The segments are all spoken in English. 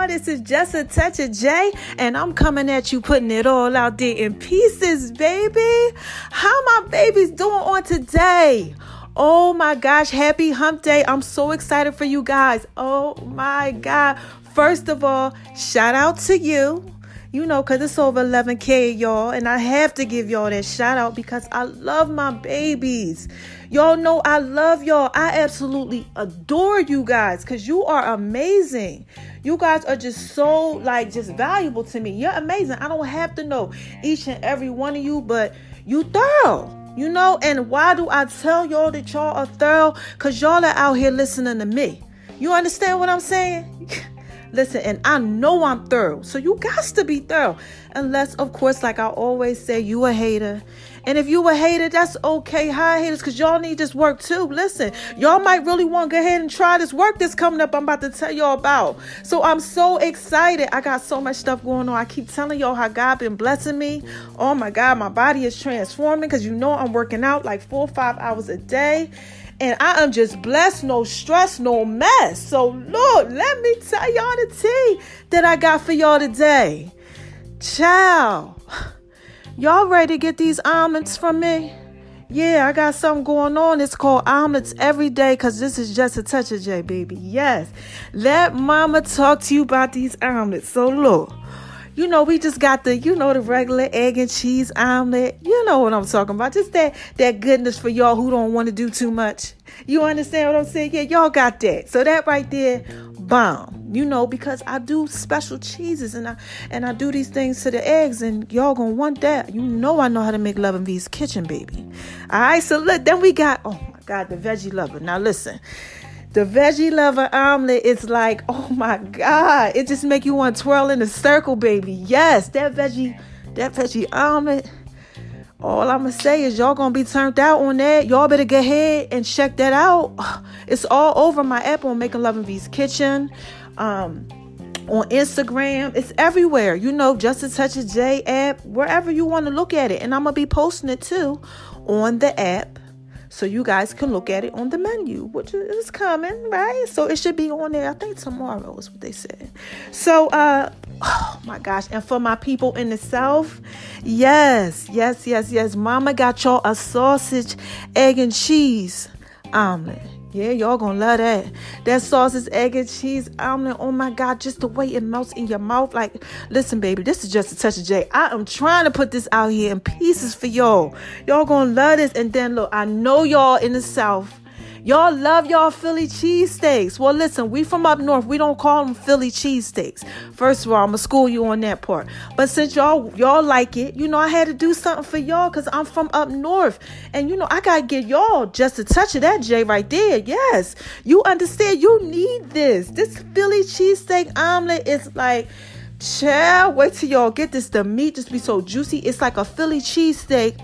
Y'all, this is just a touch of J, and I'm coming at you putting it all out there in pieces, baby. How my babies doing on today? Oh my gosh, happy hump day. I'm so excited for you guys. Oh my God. First of all, shout out to you. You know, because it's over 11K, y'all. And I have to give y'all that shout out because I love my babies. Y'all know I love y'all. I absolutely adore you guys because you are amazing. You guys are just so, like, just valuable to me. You're amazing. I don't have to know each and every one of you, but you thorough. You know, and why do I tell y'all that y'all are thorough? Because y'all are out here listening to me. You understand what I'm saying? Listen, and I know I'm thorough. So you got to be thorough. Unless, of course, like I always say, you a hater. And if you a hater, that's okay. Hi, haters, because y'all need this work too. Listen, y'all might really want to go ahead and try this work that's coming up. I'm about to tell y'all about. So I'm so excited. I got so much stuff going on. I keep telling y'all how God been blessing me. Oh my God, my body is transforming because you know I'm working out like four or five hours a day and I am just blessed, no stress, no mess. So, Lord, let me tell y'all the tea that I got for y'all today. Ciao. Y'all ready to get these omelets from me? Yeah, I got something going on. It's called omelets every day because this is just a touch of J, baby. Yes. Let mama talk to you about these omelets. So, look you know, we just got the, you know, the regular egg and cheese omelet. You know what I'm talking about. Just that that goodness for y'all who don't want to do too much. You understand what I'm saying? Yeah, y'all got that. So that right there, bomb. You know, because I do special cheeses and I and I do these things to the eggs, and y'all gonna want that. You know I know how to make Love and V's kitchen, baby. Alright, so look, then we got oh my god, the veggie lover. Now listen. The veggie lover omelet is like, oh my God. It just make you want to twirl in a circle, baby. Yes, that veggie, that veggie omelet. All I'm gonna say is y'all gonna be turned out on that. Y'all better get ahead and check that out. It's all over my app on Making Love and V's Kitchen. Um, on Instagram. It's everywhere. You know, Just a Touch of J app, wherever you want to look at it. And I'm going to be posting it too on the app so you guys can look at it on the menu, which is coming, right? So it should be on there. I think tomorrow is what they said. So, uh, oh my gosh, and for my people in the South, yes, yes, yes, yes. Mama got y'all a sausage, egg, and cheese omelet. Yeah, y'all gonna love that. That sausage, egg, and cheese omelet. Oh my God, just the way it melts in your mouth. Like, listen, baby, this is just a touch of J. I am trying to put this out here in pieces for y'all. Y'all gonna love this. And then look, I know y'all in the South Y'all love y'all Philly cheesesteaks. Well, listen, we from up north. We don't call them Philly cheesesteaks. First of all, I'm gonna school you on that part. But since y'all y'all like it, you know, I had to do something for y'all because I'm from up north. And you know, I gotta get y'all just a touch of that J right there. Yes. You understand you need this. This Philly cheesesteak omelet is like Child, wait till y'all get this. The meat just be so juicy. It's like a Philly cheesesteak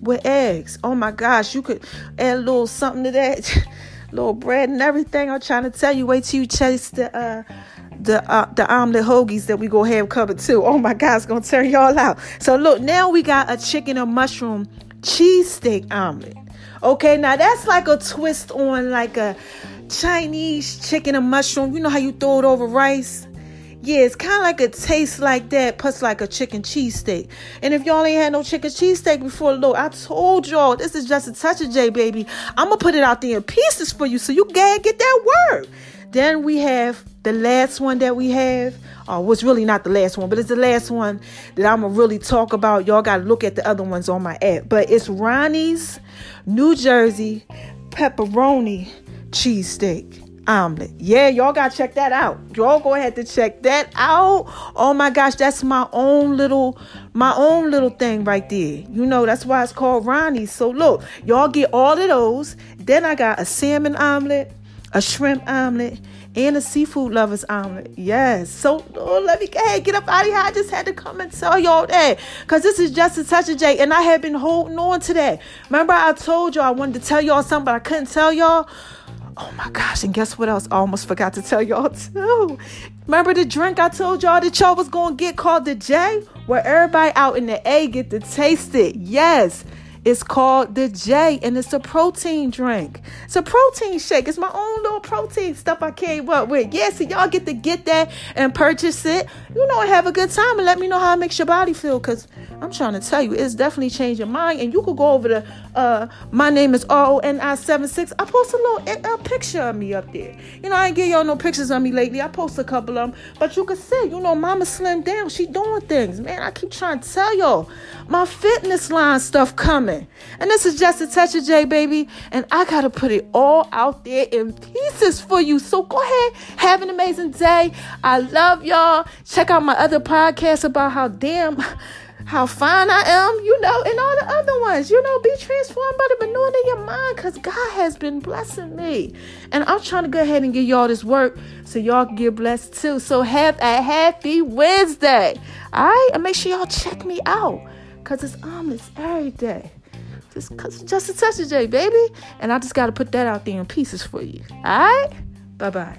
with eggs. Oh my gosh, you could add a little something to that, little bread and everything. I'm trying to tell you. Wait till you chase the uh, the uh, the omelet hoagies that we go have covered too. Oh my God, it's gonna turn y'all out. So look, now we got a chicken and mushroom cheesesteak omelet. Okay, now that's like a twist on like a Chinese chicken and mushroom. You know how you throw it over rice? Yeah, it's kind of like a taste like that, plus like a chicken cheesesteak. And if y'all ain't had no chicken cheesesteak before, look, I told y'all this is just a touch of J, baby. I'm gonna put it out there in pieces for you so you can get that word. Then we have the last one that we have. Uh, was really not the last one, but it's the last one that I'm gonna really talk about. Y'all gotta look at the other ones on my app. But it's Ronnie's New Jersey pepperoni cheesesteak omelet. Yeah, y'all gotta check that out. Y'all go ahead to check that out. Oh my gosh, that's my own little, my own little thing right there. You know, that's why it's called Ronnie's. So look, y'all get all of those. Then I got a salmon omelet, a shrimp omelet, and a seafood lovers omelet. Yes. So oh, let me ahead, get up out of here. I just had to come and tell y'all that. Cause this is just a touch of J. And I have been holding on to that. Remember, I told y'all I wanted to tell y'all something, but I couldn't tell y'all. Oh my gosh, and guess what else? I almost forgot to tell y'all too. Remember the drink I told y'all that y'all was gonna get called the J? Where everybody out in the A get to taste it. Yes. It's called the J, and it's a protein drink. It's a protein shake. It's my own little protein stuff I came up with. Yeah, so y'all get to get that and purchase it. You know, have a good time and let me know how it makes your body feel. Cause I'm trying to tell you, it's definitely your mind. And you could go over to uh, my name is R O N I 76. I post a little a picture of me up there. You know, I ain't give y'all no pictures of me lately. I post a couple of them, but you can see, you know, Mama slimmed down. She doing things, man. I keep trying to tell y'all, my fitness line stuff coming. And this is just a touch of J, baby. And I got to put it all out there in pieces for you. So go ahead, have an amazing day. I love y'all. Check out my other podcast about how damn how fine I am, you know, and all the other ones. You know, be transformed by the renewing of your mind because God has been blessing me. And I'm trying to go ahead and give y'all this work so y'all can get blessed too. So have a happy Wednesday. All right? And make sure y'all check me out because it's omelets every day. Just, just a touch of J, baby. And I just got to put that out there in pieces for you. All right? Bye bye.